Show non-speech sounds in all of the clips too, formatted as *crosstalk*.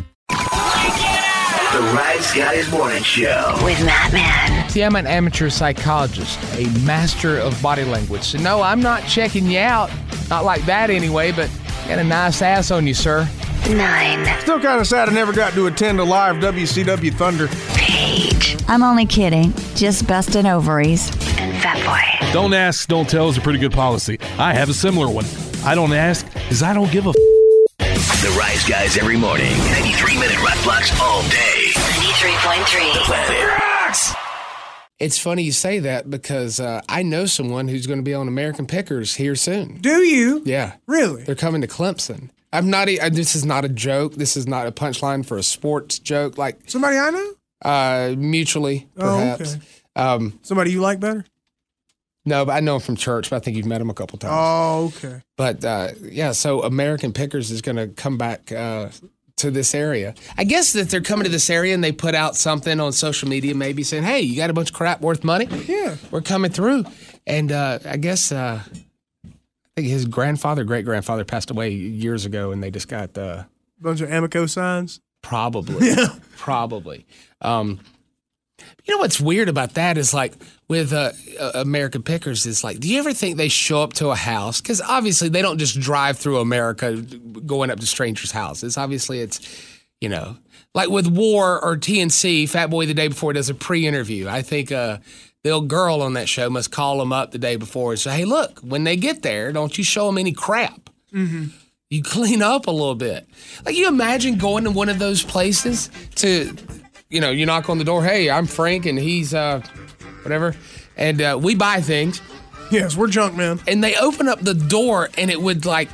The Rise Guys Morning Show. With Matt Man. See, I'm an amateur psychologist, a master of body language. So, no, I'm not checking you out. Not like that anyway, but got a nice ass on you, sir. 9. Still kind of sad I never got to attend a live WCW Thunder. Page. I'm only kidding. Just busting ovaries. And Fat Boy. Don't ask, don't tell is a pretty good policy. I have a similar one. I don't ask because I don't give a f- The Rise Guys every morning. 93 minute rock blocks all day. 93.3. Planet Rocks. It's funny you say that because uh, I know someone who's going to be on American Pickers here soon. Do you? Yeah, Really? they're coming to Clemson. I'm not. e- uh, This is not a joke. This is not a punchline for a sports joke. Like Somebody I know? uh, mutually, Oh, perhaps. okay. Um, Somebody you like better? No, but I know him from church. But I think you've met him a couple times. Oh, okay. But uh, yeah, so American Pickers is going to come back uh, to this area. I guess that they're coming to this area and they put out something on social media, maybe saying, "Hey, you got a bunch of crap worth money? Yeah. we're coming through." And uh, I guess uh, I think his grandfather, great grandfather, passed away years ago, and they just got uh, Bunch of Amoco signs. probably, *laughs* yeah. probably. Um, you know what's weird about that is like with uh, uh, American Pickers is like, do you ever think they show up to a house? Because obviously they don't just drive through America going up to strangers' houses. Obviously it's, you know, like with War or TNC, Fat Boy the day before does a pre-interview. I think uh, the old girl on that show must call them up the day before and say, hey, look, when they get there, don't you show them any crap. You clean up a little bit. Like you imagine going to one of those places to, you know, you knock on the door. Hey, I'm Frank, and he's uh, whatever, and uh, we buy things. Yes, we're junk man. And they open up the door, and it would like,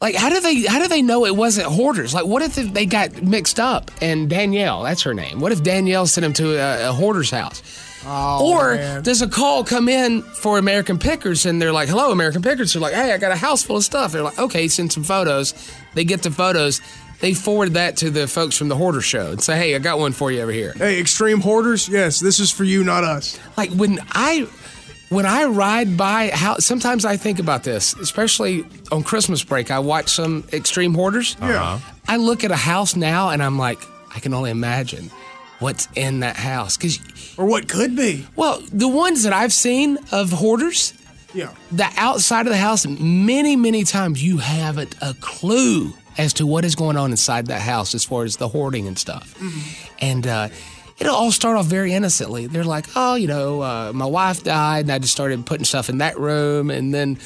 like how do they how do they know it wasn't hoarders? Like what if they got mixed up? And Danielle, that's her name. What if Danielle sent him to a, a hoarder's house? Oh, or man. does a call come in for American Pickers and they're like, hello, American Pickers. They're like, hey, I got a house full of stuff. They're like, okay, send some photos. They get the photos. They forward that to the folks from the Hoarder Show and say, hey, I got one for you over here. Hey, extreme hoarders. Yes, this is for you, not us. Like when I when I ride by how sometimes I think about this, especially on Christmas break, I watch some extreme hoarders. Yeah. I look at a house now and I'm like, I can only imagine what's in that house. Cause Or what could be. well, the ones that I've seen of hoarders, Yeah. the outside of the house, many, many times you haven't a clue as to what is going on inside that house as far as the hoarding and stuff. And uh, it'll all start off very innocently. They're like, oh, you know, uh, my wife died, and I just started putting stuff in that room. And then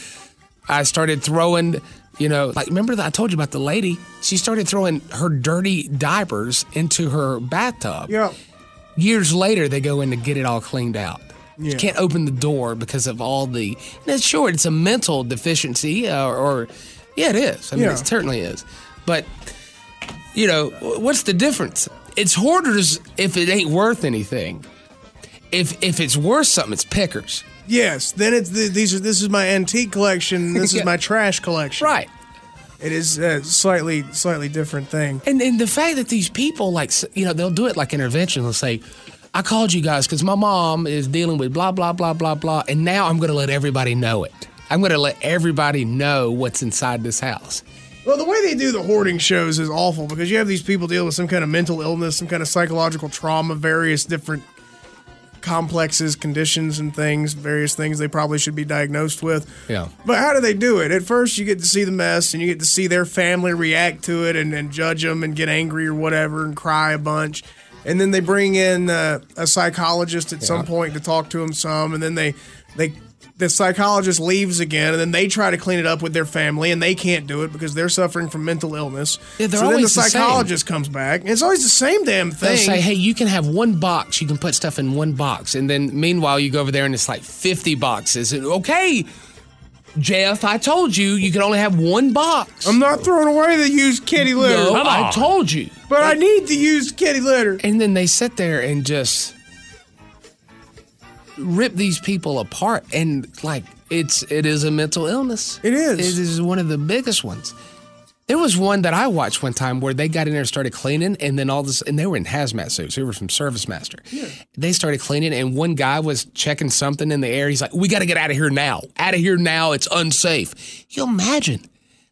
I started throwing, you know, like, remember that I told you about the lady? She started throwing her dirty diapers into her bathtub. Yeah. Years later, they go in to get it all cleaned out. You Yeah. can't open the door because of all the. And it's sure it's a mental deficiency, uh, or, or yeah, it is. I mean, Yeah. it certainly is. But you know, what's the difference? It's hoarders if it ain't worth anything. If if it's worth something, it's pickers. Yes. Then it's the, these are this is my antique collection. This *laughs* Yeah. is my trash collection. Right. It is a slightly slightly different thing. And and the fact that these people like you know they'll do it like intervention. They'll say, "I called you guys because my mom is dealing with blah blah blah blah blah, and now I'm going to let everybody know it. I'm going to let everybody know what's inside this house." Well, the way they do the hoarding shows is awful because you have these people dealing with some kind of mental illness, some kind of psychological trauma, various different complexes, conditions, and things, various things they probably should be diagnosed with. Yeah. But how do they do it? At first, you get to see the mess and you get to see their family react to it and, and judge them and get angry or whatever and cry a bunch. And then they bring in uh, a psychologist at some point to talk to them some, and then they they the psychologist leaves again, and then they try to clean it up with their family, and they can't do it because they're suffering from mental illness. Yeah, they're so then the always the psychologist comes back, and it's always the same damn thing. They'll say, hey, you can have one box. You can put stuff in one box. And then meanwhile, you go over there and it's like 50 boxes. And, okay, Jeff, I told you you can only have one box. I'm not throwing away the used kitty litter, no, I told you. but I need the used kitty litter. And then they sit there and just rip these people apart. And like, it's it is a mental illness. It is. It is one of the biggest ones. There was one that I watched one time where they got in there and started cleaning, and then all this, and they were in hazmat suits. They were from Service Master. They started cleaning, and one guy was checking something in the air. He's like, "We got to get out of here now! Out of here now! It's unsafe." You imagine,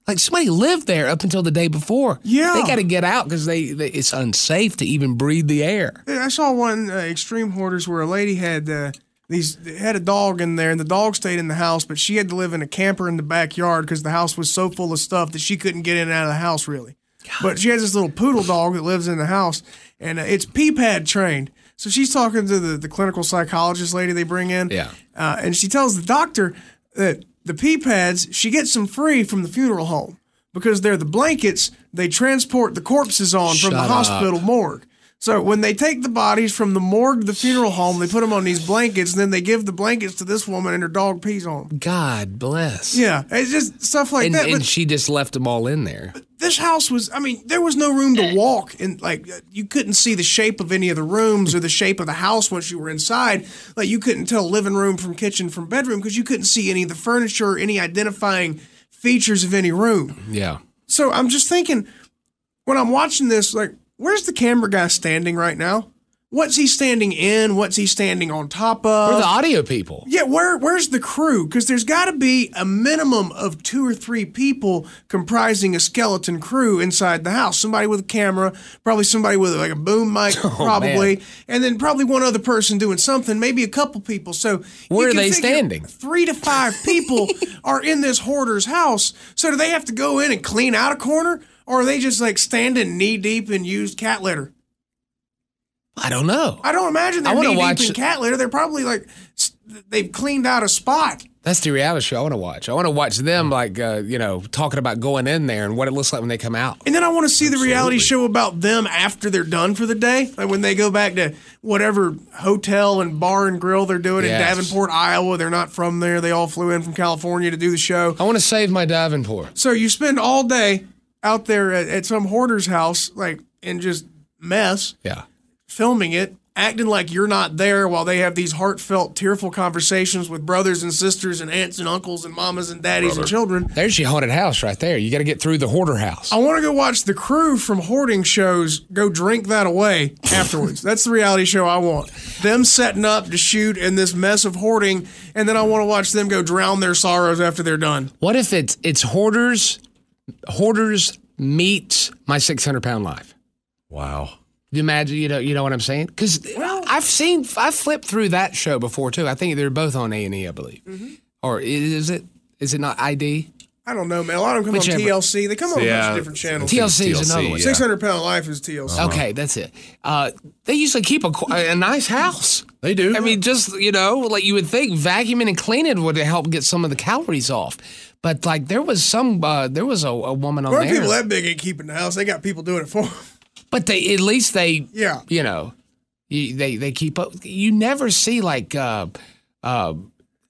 like somebody lived there up until the day before. Yeah. they got to get out because they, they it's unsafe to even breathe the air. I saw one uh, extreme hoarders where a lady had uh, these had a dog in there, and the dog stayed in the house, but she had to live in a camper in the backyard because the house was so full of stuff that she couldn't get in and out of the house really. But she has this little poodle dog that lives in the house, and uh, it's pee pad trained. So she's talking to the, the clinical psychologist lady they bring in, Yeah. uh, and she tells the doctor that the pee pads she gets them free from the funeral home because they're the blankets they transport the corpses on from the Shut up. hospital morgue. So when they take the bodies from the morgue the funeral home, they put them on these blankets, and then they give the blankets to this woman, and her dog pees on them. God bless. Yeah, it's just stuff like and, that. and But she just left them all in there. this house was, I mean, there was no room to walk, and like you couldn't see the shape of any of the rooms or the shape of the house once you were inside. Like you couldn't tell living room from kitchen from bedroom because you couldn't see any of the furniture or any identifying features of any room. Yeah. So I'm just thinking, when I'm watching this, like, where's the camera guy standing right now? What's he standing in? What's he standing on top of? We're the audio people. yeah, where where's the crew? Because there's got to be a minimum of two or three people comprising a skeleton crew inside the house. Somebody with a camera, probably somebody with like a boom mic, *laughs* oh, probably, and then probably one other person doing something. Maybe a couple people. So Where are they standing? Three to five people *laughs* are in this hoarder's house. So do they have to go in and clean out a corner, or are they just like standing knee deep in used cat litter? I don't know. I don't imagine they're knee watch- deep in cat litter. They're probably like they've cleaned out a spot. That's the reality show I want to watch. I want to watch them, like, uh, you know, talking about going in there and what it looks like when they come out. And then I want to see the reality show about them after they're done for the day. Like when they go back to whatever hotel and bar and grill they're doing in Davenport, Iowa. They're not from there. They all flew in from California to do the show. I want to save my Davenport. So you spend all day out there at, at some hoarder's house, like, and just mess, Yeah. filming it, acting like you're not there while they have these heartfelt, tearful conversations with brothers and sisters and aunts and uncles and mamas and daddies and children. There's your haunted house right there. You got to get through the hoarder house. I want to go watch the crew from hoarding shows go drink that away afterwards. *laughs* That's the reality show I want. Them setting up to shoot in this mess of hoarding, and then I want to watch them go drown their sorrows after they're done. What if it's it's hoarders, hoarders meets my 600 pound life? Wow. You imagine, you know, you know what I'm saying? Because I've seen, I've flipped through that show before too. I think they're both on A and E, I believe. Or is it? Is it not ID? I don't know, man. A lot of them come Whichever. on TLC. They come on a bunch of different channels. TLC is another one. yeah. 600 Pound Life is TLC. Okay, that's it. Uh, they usually keep a, a nice house. They do. I mean, just you know, like you would think, vacuuming and cleaning would help get some of the calories off. But like, there was some, uh, there was a, a woman on There are there. people that big ain't keeping the house. They got people doing it for them. But they at least they Yeah. you know you, they they keep up. You never see like uh, uh,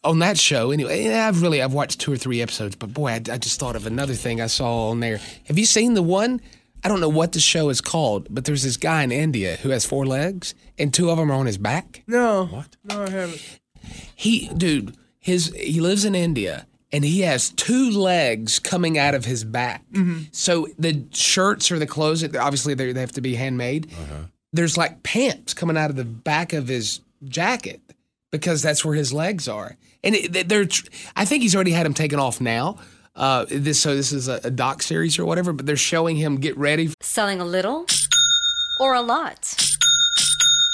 on that show anyway. I've really I've watched two or three episodes, but boy, I, I just thought of another thing I saw on there. Have you seen the one? I don't know what the show is called, but there's this guy in India who has four legs and two of them are on his back. No. What? No, I haven't. He, dude, his he lives in India and he has two legs coming out of his back. So the shirts or the clothes, obviously they they have to be handmade. There's like pants coming out of the back of his jacket because that's where his legs are. And it, they're, I think he's already had them taken off now. Uh, this so this is a, a doc series or whatever, but they're showing him get ready. Selling a little or a lot?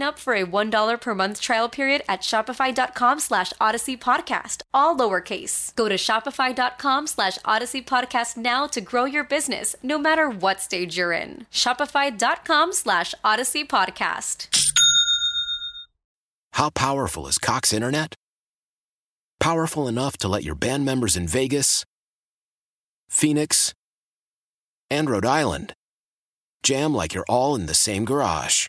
up for a $1 per month trial period at shopify.com slash odyssey podcast, all lowercase. Go to shopify.com slash odyssey podcast now to grow your business, no matter what stage you're in. Shopify.com slash odyssey podcast. How powerful is Cox Internet? Powerful enough to let your band members in Vegas, Phoenix, and Rhode Island jam like you're all in the same garage.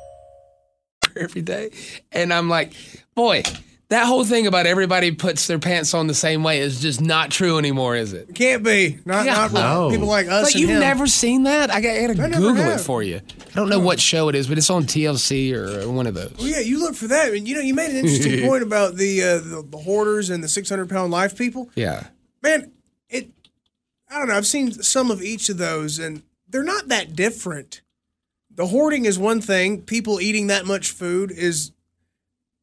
*laughs* every day. And I'm like, boy, that whole thing about everybody puts their pants on the same way is just not true anymore, is it? Can't be. Not, Yeah. not No. people like us. Like and you've him. never seen that? I got I gotta I never Google it for you. I don't know what show it is, but it's on TLC or one of those. Well, yeah, you look for that. And you know, you made an interesting *laughs* point about the, uh, the the hoarders and the 600 pound life people. Yeah. Man, it. I don't know. I've seen some of each of those, and they're not that different. The hoarding is one thing. People eating that much food is,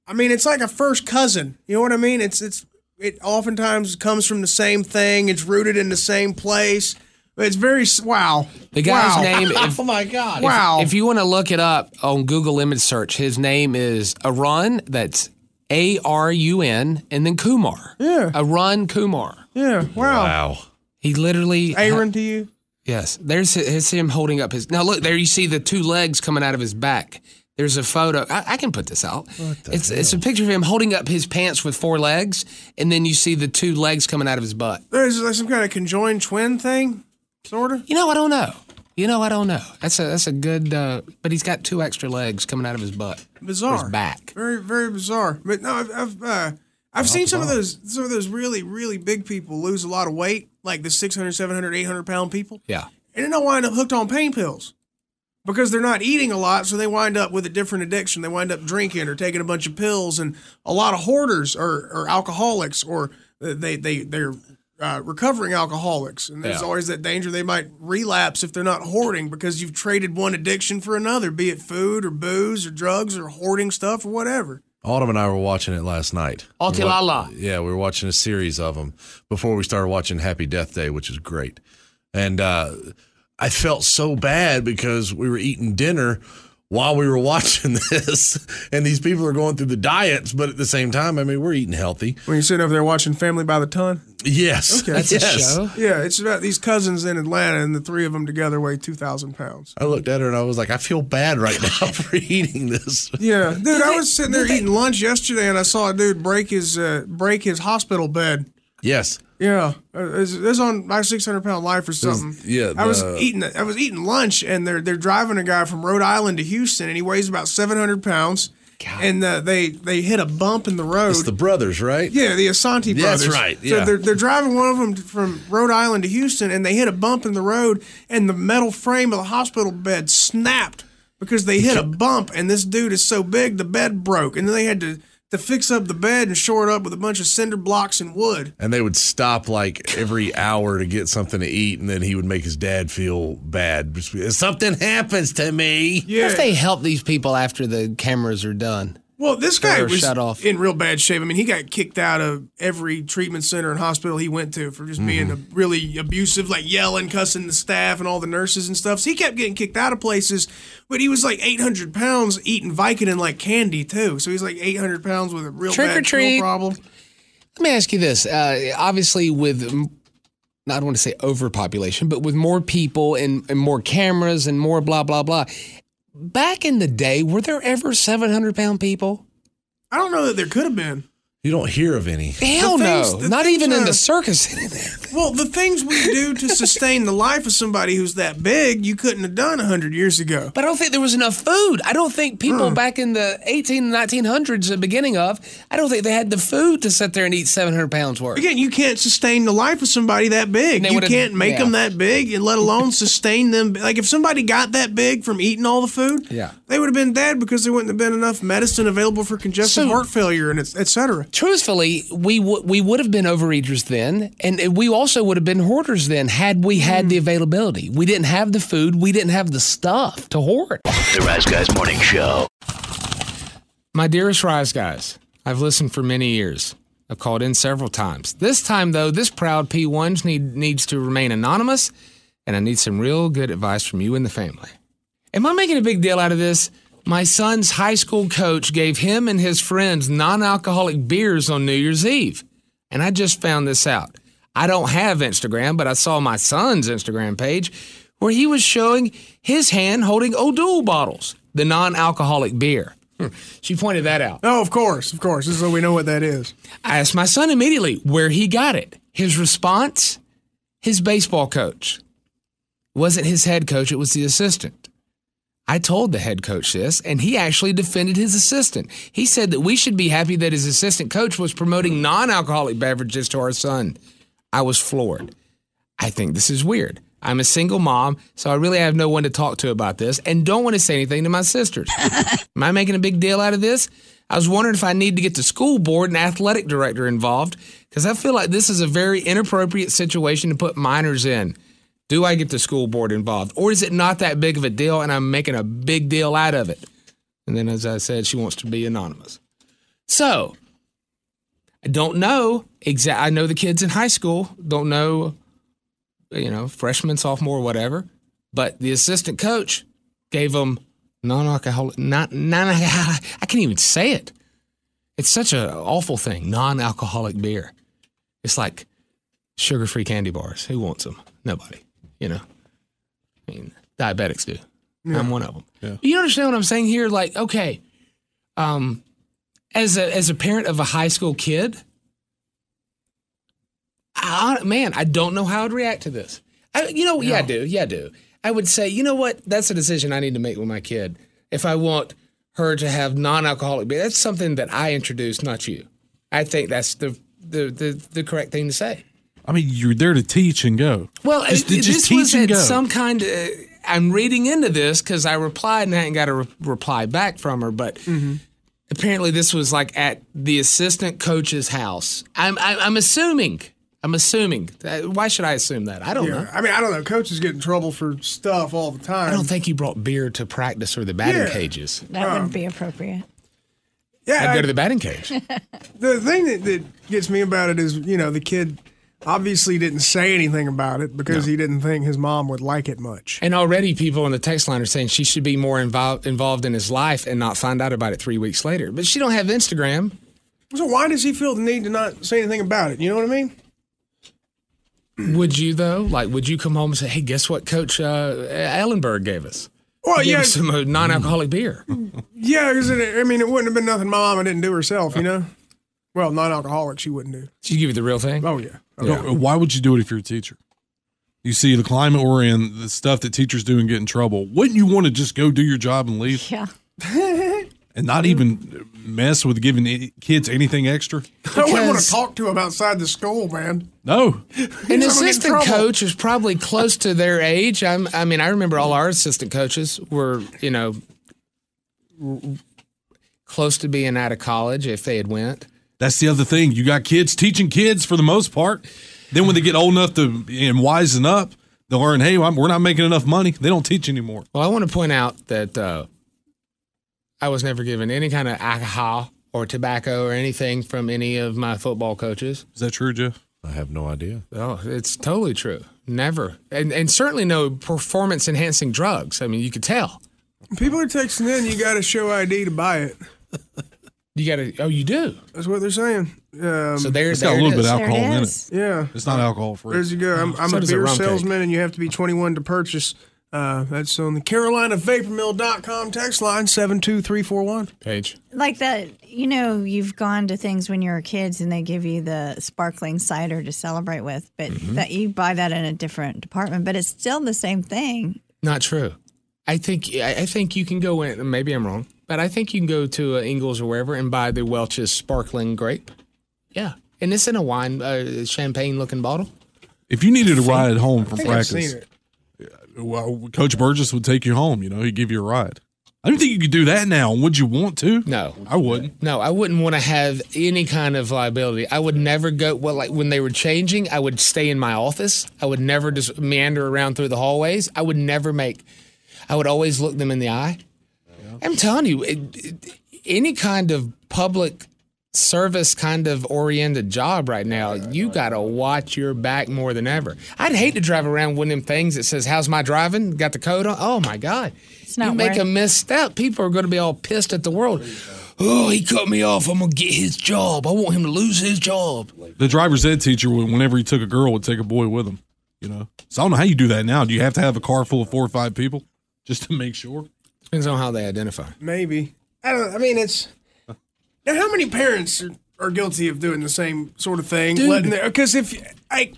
I mean, it's like a first cousin. You know what I mean? It's it's it oftentimes comes from the same thing. It's rooted in the same place. It's very wow. The guy's Wow. name. *laughs* If, oh my god! if- Wow. If, you want to look it up on Google image search, his name is Arun. That's A R U N, and then Kumar. Yeah. Arun Kumar. yeah. Wow. Wow. He literally. Aaron to you. Yes, there's there's him holding up his. Now look, there you see the two legs coming out of his back. There's a photo. I, I can put this out. It's it's a picture of him holding up his pants with four legs, and then you see the two legs coming out of his butt. There's like some kind of conjoined twin thing, sort of. You know, I don't know. You know, I don't know. That's a that's a good. Uh, but he's got two extra legs coming out of his butt. Bizarre. His back. Very, very bizarre. But no, I've I've, uh, I've seen some of those some of those really, really big people lose a lot of weight, like the 600, 700, 800 pound people, Yeah. and then they'll wind up hooked on pain pills because they're not eating a lot, so they wind up with a different addiction. They wind up drinking or taking a bunch of pills, and a lot of hoarders are, are alcoholics or they they they're uh, recovering alcoholics, and there's Yeah. always that danger they might relapse if they're not hoarding because you've traded one addiction for another, be it food or booze or drugs or hoarding stuff or whatever. Autumn and I were watching it last night. Otilala. Yeah, we were watching a series of them before we started watching Happy Death Day, which is great. And uh, I felt so bad because we were eating dinner while we were *laughs* watching this, and these people are going through the diets, but at the same time, I mean, we're eating healthy. When you're sitting over there watching Family by the Ton. Yes, Okay. That's a yes. show. Yeah, it's about these cousins in Atlanta, and the three of them together weigh two thousand pounds. I looked at her and I was like, I feel bad right now *laughs* for eating this. Yeah, *laughs* dude, I was sitting there eating lunch yesterday, and I saw a dude break his uh, break his hospital bed. Yes. Yeah, uh, it's, it's on my six hundred pound life or something. yeah, I was the- eating I was eating lunch, and they're they're driving a guy from Rhode Island to Houston, and he weighs about seven hundred pounds, God. and uh, they they hit a bump in the road. It's the brothers, right? Yeah, the Assanti brothers. that's right, Yeah. So they're, they're driving one of them from Rhode Island to Houston, and they hit a bump in the road, and the metal frame of the hospital bed snapped because they hit a bump, and this dude is so big the bed broke, and then they had to to fix up the bed and shore it up with a bunch of cinder blocks and wood. And they would stop like every hour to get something to eat, and then he would make his dad feel bad. Something happens to me. What if they help these people after the cameras are done? Well, this guy was shut off. in real bad shape. I mean, he got kicked out of every treatment center and hospital he went to for just being a really abusive, like yelling, cussing the staff and all the nurses and stuff. So he kept getting kicked out of places. But he was like 800 pounds eating Vicodin like candy too. So he's like 800 pounds with a real Trick or treat. problem. Let me ask you this. Uh, obviously, with I don't want to say overpopulation, but with more people and, and more cameras and more blah blah blah. Back in the day, were there ever seven hundred pound people? I don't know that there could have been. You don't hear of any. Hell The no, not things even in the circus. Anything. Well, the things we do to *laughs* sustain the life of somebody who's that big, you couldn't have done 100 years ago. But I don't think there was enough food. I don't think people hmm. back in the 18 and 1900s, the beginning of, I don't think they had the food to sit there and eat 700 pounds worth. Again, you can't sustain the life of somebody that big. You can't make yeah. them that big, and let alone *laughs* sustain them. Like if somebody got that big from eating all the food, Yeah. They would have been dead because there wouldn't have been enough medicine available for congestive So- heart failure and et et cetera. Truthfully, we w- we would have been overeaters then, and we also would have been hoarders then had we had the availability. We didn't have the food, we didn't have the stuff to hoard. The Rise Guys Morning Show. My dearest Rise Guys, I've listened for many years. I've called in several times. This time, though, this proud P1 need, needs to remain anonymous, and I need some real good advice from you and the family. Am I making a big deal out of this? My son's high school coach gave him and his friends non alcoholic beers on New Year's Eve. And I just found this out. I don't have Instagram, but I saw my son's Instagram page where he was showing his hand holding O'Doul bottles, the non alcoholic beer. Hmm. She pointed that out. Oh, of course, of course. This is so we know what that is. I asked my son immediately where he got it. His response his baseball coach. It wasn't his head coach, it was the assistant. I told the head coach this, and he actually defended his assistant. He said that we should be happy that his assistant coach was promoting non alcoholic beverages to our son. I was floored. I think this is weird. I'm a single mom, so I really have no one to talk to about this and don't want to say anything to my sisters. *laughs* Am I making a big deal out of this? I was wondering if I need to get the school board and athletic director involved because I feel like this is a very inappropriate situation to put minors in. Do I get the school board involved or is it not that big of a deal and I'm making a big deal out of it? And then, as I said, she wants to be anonymous. So, I don't know exact. I know the kids in high school don't know, you know, freshman, sophomore, whatever. But the assistant coach gave them non-alcoholic, not non. *laughs* I can't even say it. It's such an awful thing. Non-alcoholic beer. It's like sugar-free candy bars. Who wants them? Nobody. You know. I mean, diabetics do. I'm one of them. You understand what I'm saying here? Like, okay, um, as a as a parent of a high school kid, I, man, I don't know how I'd react to this. I, you know, yeah. I do, yeah, I do. I would say, you know what? That's a decision I need to make with my kid. If I want her to have non-alcoholic beer, that's something that I introduced, not you. I think that's the the the, the correct thing to say. I mean, you're there to teach and go. Well, just, it- just this teach was and at go. some kind of. I'm reading into this because I replied and I hadn't got a re- reply back from her, but apparently this was like at the assistant coach's house. I'm I'm, I'm assuming. I'm assuming. Uh, Why should I assume that? I don't Yeah. know. I mean, I don't know. Coaches get in trouble for stuff all the time. I don't think you brought beer to practice or the batting Yeah. cages. That wouldn't be appropriate. Yeah, I'd I- go to the batting cage. *laughs* The thing that, that gets me about it is, you know, the kid obviously didn't say anything about it because he didn't think his mom would like it much. And already people on the text line are saying she should be more involved involved in his life and not find out about it three weeks later. But she don't have Instagram. So why does he feel the need to not say anything about it? You know what I mean? Would you though? Like, would you come home and say, "Hey, guess what, Coach uh, Ellenberg gave us? Well, yeah. some uh, non-alcoholic beer." Yeah, because I mean, it wouldn't have been nothing my mama didn't do herself, you know? Well, non alcoholic, she wouldn't do. She'd give you the real thing. Oh, yeah. No, Why would you do it if you're a teacher? You see the climate we're in, the stuff that teachers do and get in trouble. Wouldn't you want to just go do your job and leave? Yeah. *laughs* and not even mess with giving i- kids anything extra? I wouldn't want to talk to him outside the school, man. No. An He's gonna get in assistant coach is probably close to their age. I'm, I mean, I remember all our assistant coaches were, you know, r- close to being out of college if they had went. That's the other thing. You got kids teaching kids for the most part. Then when they get old enough to and wisen up, they'll learn, hey, we're not making enough money. They don't teach anymore. Well, I want to point out that uh, I was never given any kind of alcohol or tobacco or anything from any of my football coaches. Is that true, Jeff? I have no idea. Oh, it's totally true. Never, and and certainly no performance enhancing drugs. I mean, you could tell. People are texting in. You got to show ID to buy it. *laughs* You got to. Oh, you do. That's what they're saying. Um, So there- It's got a little bit of alcohol it in it. Yeah. It's not alcohol free. There's you go. I'm, I'm So a does a beer rum cake. salesman, and you have to be 21 to purchase. Uh, that's on the CarolinaVaporMill.com text line 72341. Page. Like that, you know, you've gone to things when you were kids and they give you the sparkling cider to celebrate with, but Mm-hmm. that you buy that in a different department, but it's still the same thing. Not true. I think I I think you can go in. Maybe I'm wrong, but I think you can go to uh, Ingles or wherever and buy the Welch's sparkling grape. Yeah, and it's in a wine, uh, champagne looking bottle. If you needed a ride home from I think I've practice, well, Coach Burgess would take you home. You know, he'd give you a ride. I don't think you could do that now. Would you want to? No, I wouldn't. No, I wouldn't want to have any kind of liability. I would never go. Well, like when they were changing, I would stay in my office. I would never just meander around through the hallways. I would never make. I would always look them in the eye. I'm telling you, it, it- any kind of public service kind of oriented job right now, you got to watch your back more than ever. I'd hate to drive around one of them things that says, How's my driving? Got the code on? Oh my God. It's not you make worth- a misstep, people are going to be all pissed at the world. Oh, he cut me off. I'm going to get his job. I want him to lose his job. The driver's ed teacher, whenever he took a girl, would take a boy with him. You know, so I don't know how you do that now. Do you have to have a car full of four or five people just to make sure? Depends on how they identify. Maybe. I don't. I mean, it's now. How many parents are, are guilty of doing the same sort of thing? Dude. Because if I,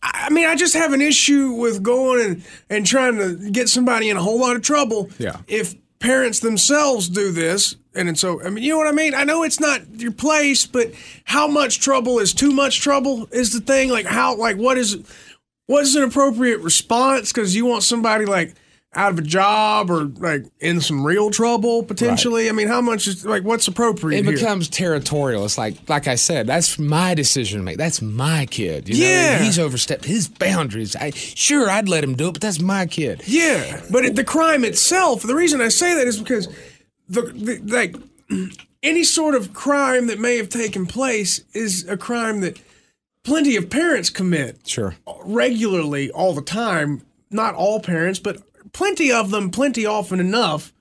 I mean, I just have an issue with going and and trying to get somebody in a whole lot of trouble. Yeah. If parents themselves do this, and it's so. I mean, you know what I mean. I know it's not your place, but how much trouble is too much trouble is the thing. Like how, like what is, what is an appropriate response? Because you want somebody like out of a job or like in some real trouble potentially. I mean, how much is like what's appropriate It here? becomes territorial. It's like, like I said, that's my decision to make. That's my kid. You know? Yeah. He's overstepped his boundaries. I, sure, I'd let him do it, but that's my kid. Yeah, but it, the crime itself. The reason I say that is because the, the like any sort of crime that may have taken place is a crime that plenty of parents commit Sure. regularly all the time. Not all parents, but plenty of them, plenty often enough.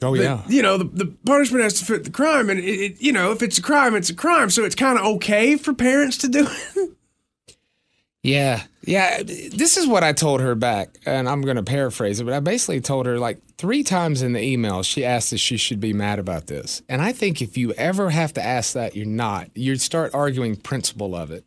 Oh, that, yeah. You know, the, the punishment has to fit the crime, and it, it, you know, if it's a crime, it's a crime. So it's kind of okay for parents to do it. *laughs* Yeah. Yeah. This is what I told her back, and I'm going to paraphrase it, but I basically told her like three times in the email, she asked if she should be mad about this. And I think if you ever have to ask that, you're not. You'd start arguing principle of it.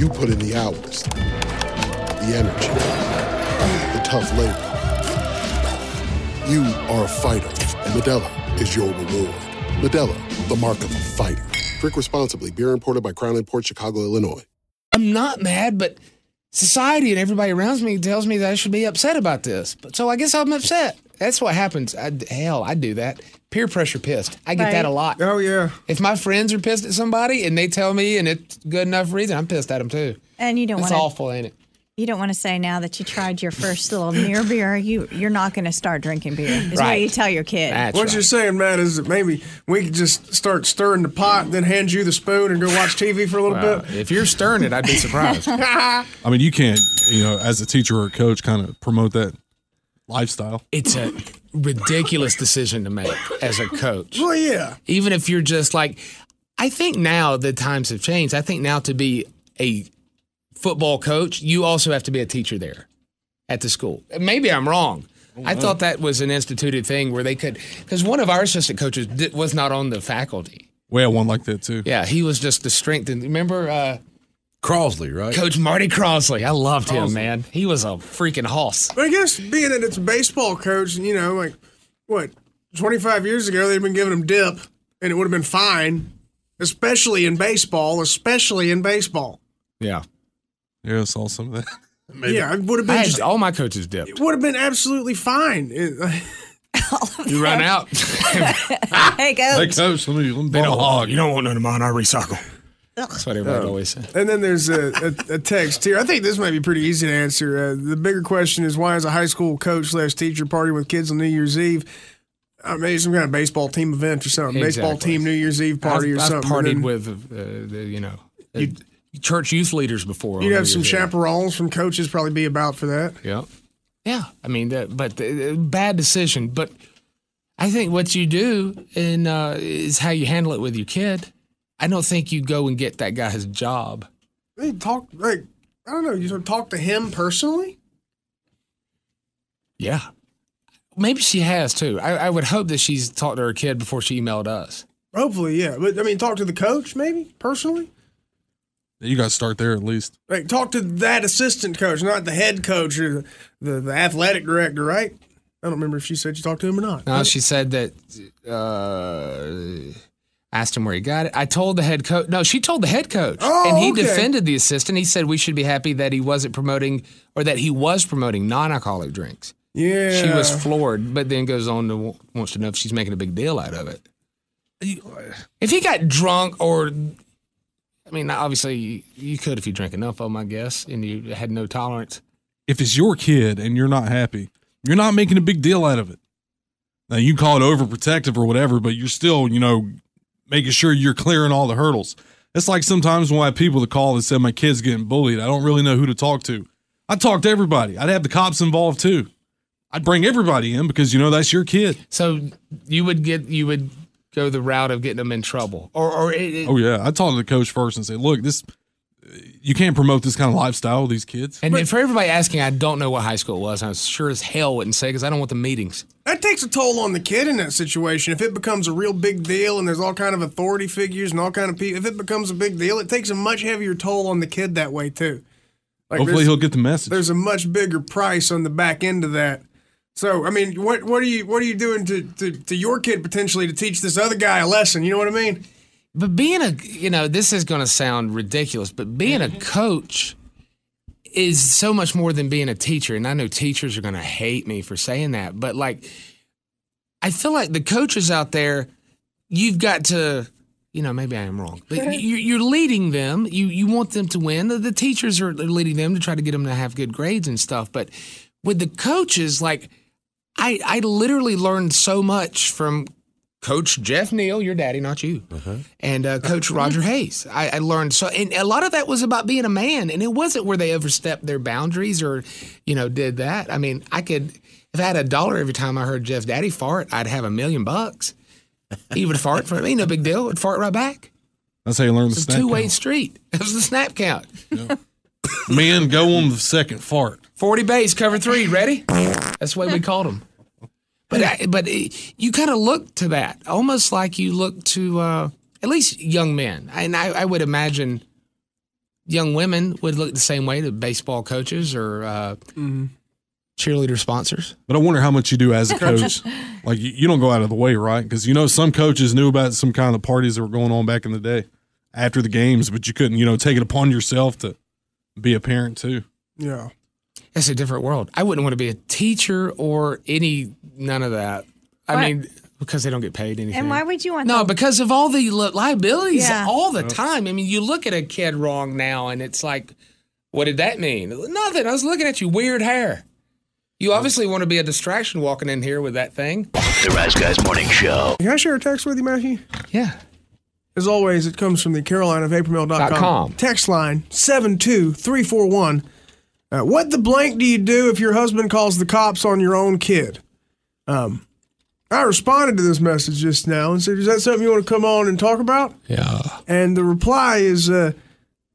You put in the hours, the energy, the tough labor. You are a fighter, and Modelo is your reward. Modelo, the mark of a fighter. Drink responsibly. Beer imported by Crown Port Chicago, Illinois. I'm not mad, but society and everybody around me tells me that I should be upset about this. But so I guess I'm upset. That's what happens. I, hell, I do that. Peer pressure pissed. I get that a lot. Oh yeah. If my friends are pissed at somebody and they tell me and it's good enough reason, I'm pissed at them too. And you don't It's want to. awful, ain't it? You don't want to say now that you tried your first little near beer, you you're not going to start drinking beer. Is what you tell your kid. what you're saying, Matt, is that maybe we could just start stirring the pot, then hand you the spoon and go watch TV for a little Well, bit. if you're stirring it, I'd be surprised. *laughs* I mean, you can't, you know, as a teacher or a coach, kind of promote that lifestyle. It's a ridiculous decision to make as a coach. Well, yeah. Even if you're just like, I think now the times have changed. I think now to be a football coach, you also have to be a teacher there at the school. Maybe I'm wrong. I thought that was an instituted thing where they could, because one of our assistant coaches was not on the faculty. We had one like that too. Yeah, he was just the strength. And remember uh, Crossley, right? Coach Marty Crosley. I loved him, man. He was a freaking hoss. But I guess being that it's a baseball coach, you know, like what, 25 years ago, they'd been giving him dip and it would have been fine, especially in baseball, especially in baseball. Yeah. Yeah, I saw some of that. *laughs* Yeah, it would have I been had just, all my coaches dipped. it would have been absolutely fine. *laughs* It- *laughs* You run out. hey, coach. Hey, coach, let me, let me They don't, a hog. you don't want none of mine. I recycle. That's what everybody Oh. always says. And then there's a, a, a text here. I think this might be pretty easy to answer. Uh, the bigger question is why is a high school coach slash teacher partying with kids on New Year's Eve? Uh, maybe some kind of baseball team event or something. Baseball team New Year's Eve party I've, or I've something. partied then with, uh, the, you know, uh, church youth leaders before. You'd New have some Year's Eve. chaperones from coaches probably be about for that. Yeah. Yeah. I mean, that, but the, bad decision. But I think what you do in, uh, is how you handle it with your kid. I don't think you go and get that guy his job. They talk like I don't know. You sort of talk to him personally. Yeah. Maybe she has too. I, I would hope that she's talked to her kid before she emailed us. Hopefully, yeah. But I mean, talk to the coach maybe personally. You got to start there at least. Like talk to that assistant coach, not the head coach or the, the, the athletic director, right? I don't remember if she said you talked to him or not. No, she said that. Uh, asked him where he got it. I told the head coach. No, she told the head coach, Oh, and he okay. defended the assistant. He said we should be happy that he wasn't promoting, or that he was promoting non-alcoholic drinks. Yeah, She was floored, but then goes on to wants to know if she's making a big deal out of it. If he got drunk, or I mean, obviously you, you could if you drink enough of them, I guess, and you had no tolerance. If it's your kid and you're not happy, you're not making a big deal out of it. Now you can call it overprotective or whatever, but you're still, you know, making sure you're clearing all the hurdles. It's like sometimes when I have people that call and say my kid's getting bullied, I don't really know who to talk to. I talk to everybody. I'd have the cops involved too. I'd bring everybody in because you know that's your kid. So you would get you would go the route of getting them in trouble, or or it, it- Oh yeah, I talk to the coach first and say, look, this you can't promote this kind of lifestyle with these kids. And then for everybody asking, I don't know what high school it was. I sure as hell wouldn't say because I don't want the meetings. That takes a toll on the kid in that situation. If it becomes a real big deal and there's all kind of authority figures and all kind of people, if it becomes a big deal, it takes a much heavier toll on the kid that way too. Like Hopefully he'll get the message. There's a much bigger price on the back end of that. So I mean, what what are you what are you doing to, to, to your kid potentially to teach this other guy a lesson? You know what I mean? But being a, you know, this is going to sound ridiculous, but being a mm-hmm. coach is so much more than being a teacher. And I know teachers are going to hate me for saying that, but like, I feel like the coaches out there, you've got to, you know, maybe I am wrong, but you- you're leading them. You you want them to win. The- The teachers are leading them to try to get them to have good grades and stuff. But with the coaches, like, I I literally learned so much from Coach Jeff Neal, your daddy, not you, Uh-huh. and uh, Coach Roger Hayes. I, I learned so, and a lot of that was about being a man, and it wasn't where they overstepped their boundaries or, you know, did that. I mean, I could if I had a dollar every time I heard Jeff's daddy fart, I'd have a million bucks. He would fart for me, no big deal. Would fart right back. That's how you learn the It's snap two way street. *laughs* It was the snap count. *laughs* Men, go on the second fart. 40 base, cover three. Ready? That's the way we *laughs* called them. But I, but it, you kind of look to that, almost like you look to uh, at least young men, and I, I would imagine young women would look the same way to baseball coaches or uh, cheerleader sponsors. But I wonder how much you do as a *laughs* coach. like you, you don't go out of the way, right? Because you know some coaches knew about some kind of parties that were going on back in the day after the games, but you couldn't, you know, take it upon yourself to be a parent too. Yeah. It's a different world. I wouldn't want to be a teacher or any none of that. I Why? mean, because they don't get paid anything. And why would you want that? No, the- because of all the li- liabilities Yeah. all the time. I mean, you look at a kid wrong now, and it's like, what did that mean? Nothing. I was looking at you, weird hair. You mm. obviously want to be a distraction walking in here with that thing. The Rise Guys Morning Show. Can I share a text with you, Matthew? Yeah. As always, it comes from the Carolina of Dot April.com. com. Text line 72341. Uh, what the blank do you do if your husband calls the cops on your own kid? Um, I responded to this message just now and said, Is that something you want to come on and talk about? Yeah. And the reply is, uh,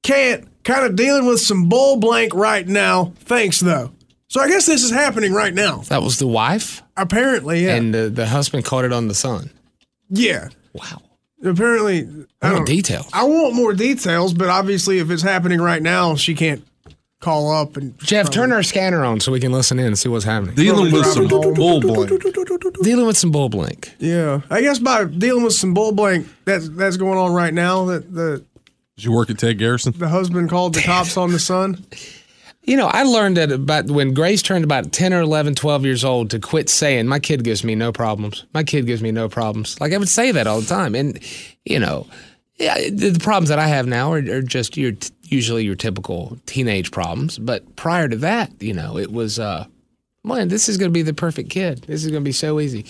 Can't. Kind of dealing with some bull blank right now. Thanks, though. So I guess this is happening right now. That was the wife? Apparently, yeah. And the, the husband caught it on the son. Yeah. Wow. Apparently, I don't- details. I want more details, but obviously, if it's happening right now, she can't call up and. Jeff, turn our scanner on so we can listen in and see what's happening. Dealing with some bull blank. Dealing with some bull blank. Yeah, I guess by dealing with some bull blank that's that's going on right now. That the Did you work at Ted Garrison? the husband called the cops on the son. *laughs* You know, I learned that about when Grace turned about 10 or 11, 12 years old to quit saying, my kid gives me no problems. My kid gives me no problems. Like I would say that all the time. And, you know, yeah, the, problems that I have now are, are just your, usually your typical teenage problems. But prior to that, you know, it was, uh, man, this is going to be the perfect kid. This is going to be so easy.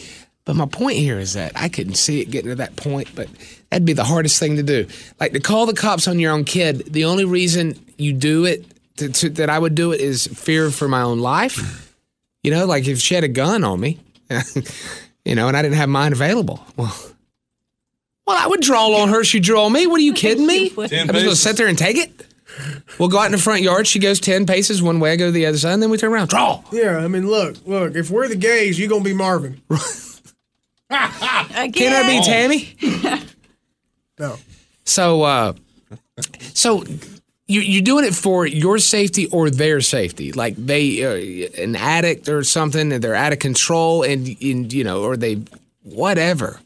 But my point here is that I couldn't see it getting to that point, but that'd be the hardest thing to do. Like to call the cops on your own kid, the only reason you do it, to, to, that I would do it, is fear for my own life. You know, like if she had a gun on me, *laughs* you know, and I didn't have mine available. Well, well, I would draw on her. She draw on me. What are you *laughs* kidding me? I'm just going to sit there and take it. We'll go out in the front yard. She goes 10 paces one way. I go to the other side. And then we turn around. Draw. Yeah, I mean, look, look. If we're the gays, you're gonna be Marvin. *laughs* Can I be Tammy? *laughs* No. So, uh, so you, you're doing it for your safety or their safety. Like they, uh, an addict or something, and they're out of control, and, and you know, or they, whatever.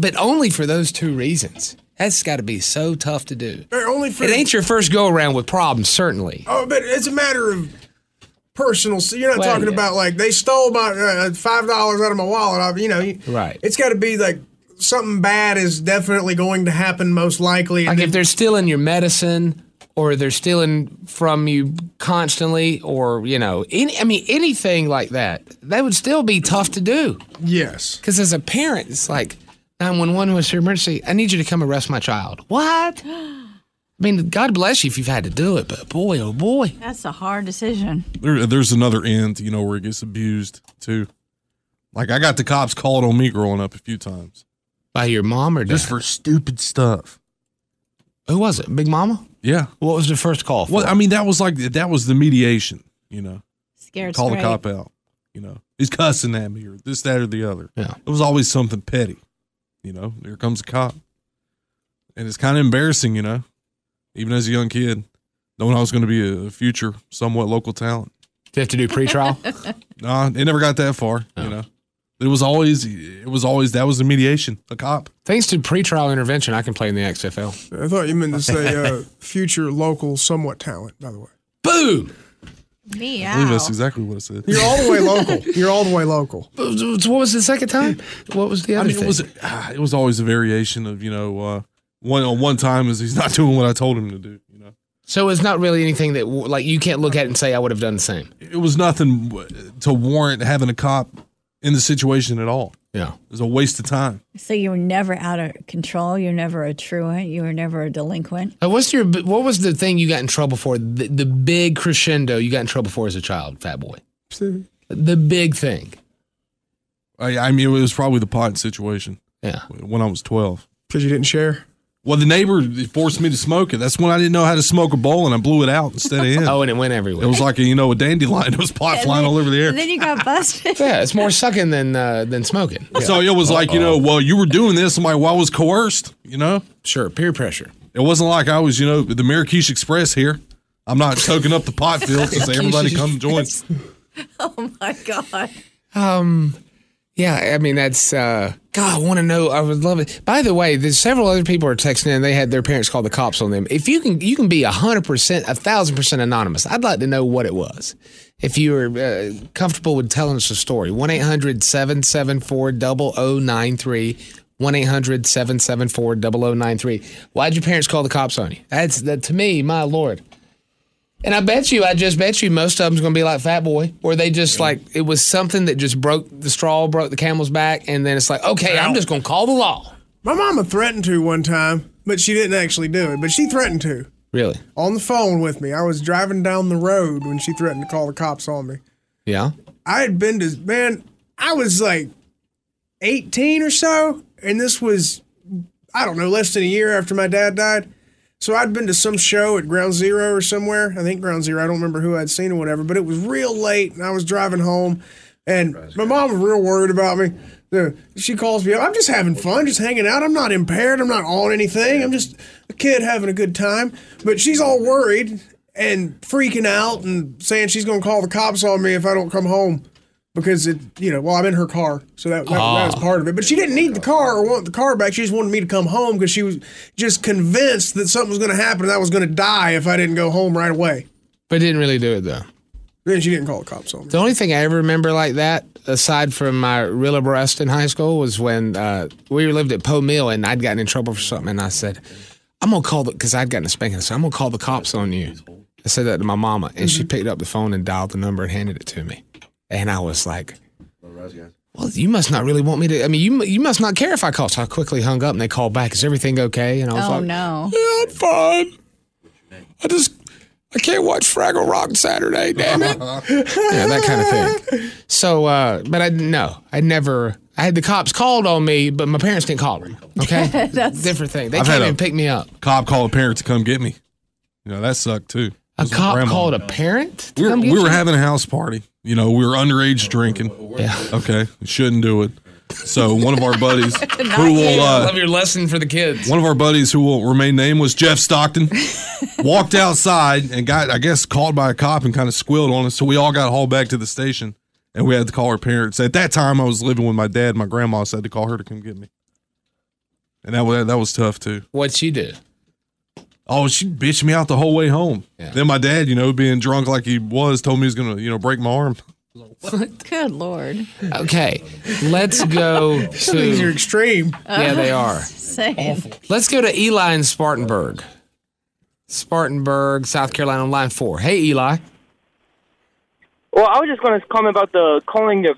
But only for those two reasons. That's got to be so tough to do. They're only for It ain't your first go around with problems, certainly. Oh, but it's a matter of personal. So you're not Well, talking yeah. about like they stole my uh, five dollars out of my wallet. I- You know, you- Right. It's got to be like something bad is definitely going to happen, most likely. and Like then- if they're stealing your medicine or they're stealing from you constantly or, you know, any, I mean, anything like that, that would still be tough to do. yes. Because as a parent, it's like 911 was your emergency. I need you to come arrest my child. What? *gasps* I mean, God bless you if you've had to do it, but boy, oh boy. That's a hard decision. There, there's another end, you know, where it gets abused too. Like I got the cops called on me growing up a few times. By your mom or dad? Just for stupid stuff. Who was it? Big Mama? Yeah. What was the first call for? Well, I mean, that was like that was the mediation. You know, Scared call straight. the cop out. You know, he's cussing at me or this, that, or the other. Yeah. It was always something petty. You know, here comes a cop, and it's kind of embarrassing. You know, even as a young kid, knowing I was going to be a future somewhat local talent. Do you have to do pretrial? *laughs* Nah, it never got that far. You know, it was always it was always that was the mediation, a cop. Thanks to pretrial intervention, I can play in the XFL. I thought you meant to say uh, future local somewhat talent. By the way, Boom! Meow. I believe that's exactly what it said. you're all the way local. *laughs* You're all the way local. What was the second time? What was the other I other mean, thing? it was ah, it was always a variation of you know uh, one on one time is he's not doing what I told him to do. You know, so it's not really anything that, like, you can't look at it and say, I would have done the same. it was nothing to warrant having a cop in the situation at all. Yeah. It was a waste of time. So you were never out of control. You're never a truant. You were never a delinquent. Uh, what's your what was the thing you got in trouble for? The, the big crescendo you got in trouble for as a child, fat boy. The big thing. I, I mean, it was probably the pot situation. Yeah. When I was 12. Because you didn't share? Well, the neighbor forced me to smoke it. That's when I didn't know how to smoke a bowl, and I blew it out instead of in. *laughs* Oh, and it went everywhere. It was like a, you know a dandelion. *laughs* It was pot flying all over the air. And then you got busted. *laughs* Yeah, it's more sucking than uh, than smoking. So it was like you know, well, you were doing this. I'm like, well, I was coerced. You know, sure, peer pressure. It wasn't like I was, you know, the Marrakesh Express here. I'm not soaking up the pot fields to say everybody come join. oh my god. Um, yeah, I mean that's uh, God. I want to know. I would love it. By the way, there's several other people are texting in. They had their parents call the cops on them. If you can, you can be hundred percent, a thousand percent anonymous. I'd like to know what it was. If you are uh, comfortable with telling us a story, one 774 0093 1 800 774 0093. Why'd your parents call the cops on you? That's that to me, my lord. And I bet you, I just bet you, most of them's going to be like Fat Boy, where they just like it was something that just broke the straw, broke the camel's back, and then it's like, okay, I'm just going to call the law. My mama threatened to one time, but she didn't actually do it. But she threatened to Really? on the phone with me. I was driving down the road when she threatened to call the cops on me. Yeah. I had been to man, I was like 18 or so, and this was I don't know, less than a year after my dad died. So I'd been to some show at Ground Zero or somewhere. I think Ground Zero. I don't remember who I'd seen or whatever, but it was real late, and I was driving home, and my mom was real worried about me. She calls me up. I'm just having fun, just hanging out. I'm not impaired. I'm not on anything. I'm just a kid having a good time. But she's all worried and freaking out and saying she's going to call the cops on me if I don't come home because it, you know, well, I'm in her car, so that, that, that was Ah. part of it. But she didn't need the car or want the car back. She just wanted me to come home because she was just convinced that something was going to happen and I was going to die if I didn't go home right away. But didn't really do it though. Then she didn't call the cops on me. The only thing I ever remember like that, aside from my real arrest in high school, was when uh, we lived at Poe Mill and I'd gotten in trouble for something, and I said, "I'm gonna call the," because I'd gotten a spanking. I said, "I'm gonna call the cops on you." I said that to my mama, and she picked up the phone and dialed the number and handed it to me, and I was like. Well, you must not really want me to. I mean, you you must not care if I call. So I quickly hung up, and they called back. Is everything okay? And I was Oh like, no. Yeah, I'm fine. I just I can't watch Fraggle Rock Saturday, damn it. *laughs* yeah, that kind of thing. So, uh, but I didn't know. I never. I had the cops called on me, but my parents didn't call them. Okay, *laughs* That's- a different thing. They I've came had and picked me up. Cop called a parent to come get me. You know that sucked too. A cop called a parent. to We were, come get we were you? having a house party. You know, we were underage drinking. Yeah. Okay, shouldn't do it. So one of our buddies *laughs* who will I uh, love your lesson for the kids. one of our buddies who will remain nameless, Jeff Stockton, *laughs* walked outside and got, I guess, called by a cop and kind of squealed on us. So we all got hauled back to the station, and we had to call our parents. At that time, I was living with my dad. My grandma said to call her to come get me, and that was that was tough too. What'd she do? Oh, she bitched me out the whole way home. Then my dad, you know, being drunk like he was, told me he was gonna, you know, break my arm. *laughs* Good lord. Okay, let's go *laughs* Some of these are to. extreme. Yeah, they are. *laughs* Same. Let's go to Eli in Spartanburg. Spartanburg, South Carolina, on line four. Hey, Eli. Well, I was just going to comment about the calling the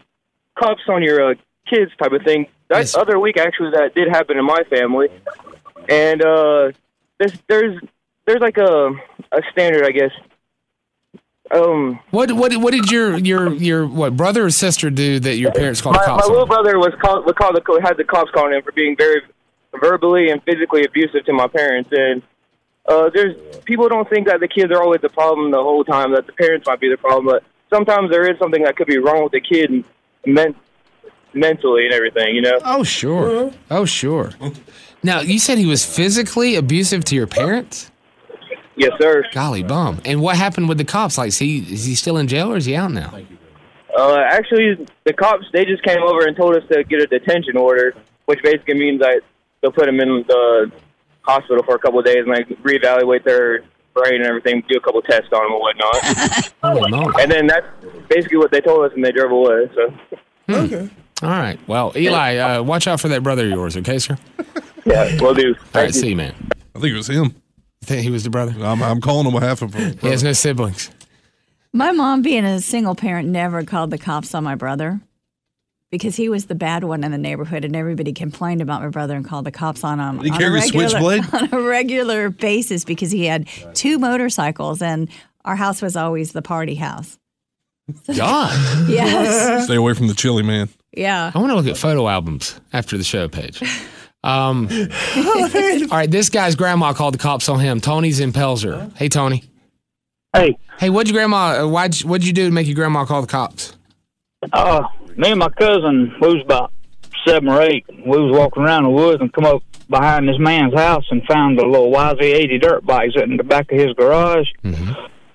cops on your uh, kids type of thing. That other week, actually, that did happen in my family, and uh, there's there's there's like a a standard, I guess. Um, What what what did your your your what brother or sister do that your parents called my, the my cops little on? brother was called, was called the, had the cops calling him for being very verbally and physically abusive to my parents, and uh, there's people don't think that the kids are always the problem the whole time. That the parents might be the problem, but sometimes there is something that could be wrong with the kid, and men- mentally and everything. You know. Oh sure. Oh sure. Now you said he was physically abusive to your parents. Yes, sir. Golly bum. And what happened with the cops? Like, is he is he still in jail or is he out now? Uh, actually, the cops they just came over and told us to get a detention order, which basically means that they'll put him in the hospital for a couple of days and like reevaluate their brain and everything, do a couple tests on him and whatnot. *laughs* Holy moly. and then that's basically what they told us, and they drove away. So Okay. All right. Well, Eli, uh, watch out for that brother of yours, okay, sir? *laughs* Yeah, we'll do. All right, see you, man. I think it was him. You think he was the brother? I'm, I'm calling on behalf of him. He has no siblings. My mom, being a single parent, never called the cops on my brother. because he was the bad one in the neighborhood, and everybody complained about my brother and called the cops on him Did he on, carry a a regular, switchblade? *laughs* on a regular basis because he had two motorcycles, and our house was always the party house. *laughs* God. Yes. Stay away from the chili man. Yeah. I want to look at photo albums after the show page. *laughs* Um, *laughs* all right, this guy's grandma called the cops on him. Tony's in Pelzer. Hey, Tony. Hey. Hey, what'd your grandma? uh, Why'd you, what'd you do to make your grandma call the cops? Uh, me and my cousin, we was about seven or eight. We was walking around the woods and come up behind this man's house and found a little YZ80 dirt bike sitting in the back of his garage.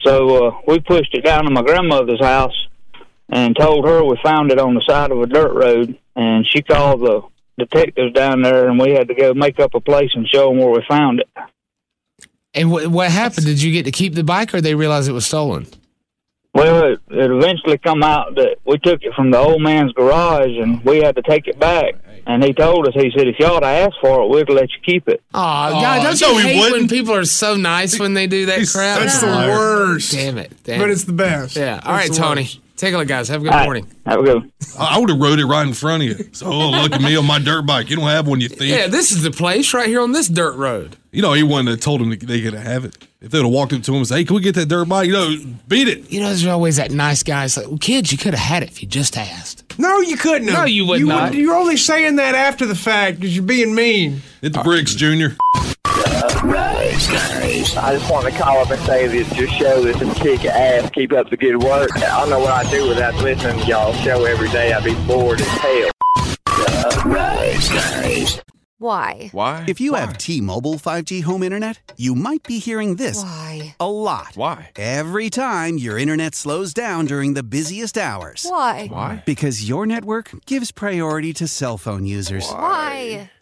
So uh, we pushed it down to my grandmother's house and told her we found it on the side of a dirt road. And she called the detectives down there, and we had to go make up a place and show them where we found it. And what, what happened? Did you get to keep the bike, or they realized it was stolen? Well, it, it eventually come out that we took it from the old man's garage, and we had to take it back. And he told us, he said, if y'all to ask for it, we'd let you keep it. Oh, God, don't you hate when people are so nice when they do that crap? That's the worst. Damn it. Damn But it's the best. Yeah. All right, It's the Tony. worst. Take a look, guys. Have a good All right. morning. Have a good I would have rode it right in front of you. So, oh, look at me on my dirt bike. You don't have one, you thief. Yeah, this is the place right here on this dirt road. You know, he wouldn't have told him that they could have it. If they would have walked up to him and said, hey, can we get that dirt bike? You know, beat it. You know, there's always that nice guy. It's like, well, kids, you could have had it if you just asked. No, you couldn't. have. No, you would you not. you're only saying that after the fact because you're being mean. Hit the bricks, Junior. Uh, Rise, guys. I just want to call up and say that your show is some kick ass. Keep up the good work. I don't know what I'd do without listening to y'all show every day. I'd be bored as hell. Rise, guys. Why? Why? If you have T-Mobile 5G home internet, you might be hearing this Why? a lot. Why? Every time your internet slows down during the busiest hours. Why? Why? Because your network gives priority to cell phone users. Why?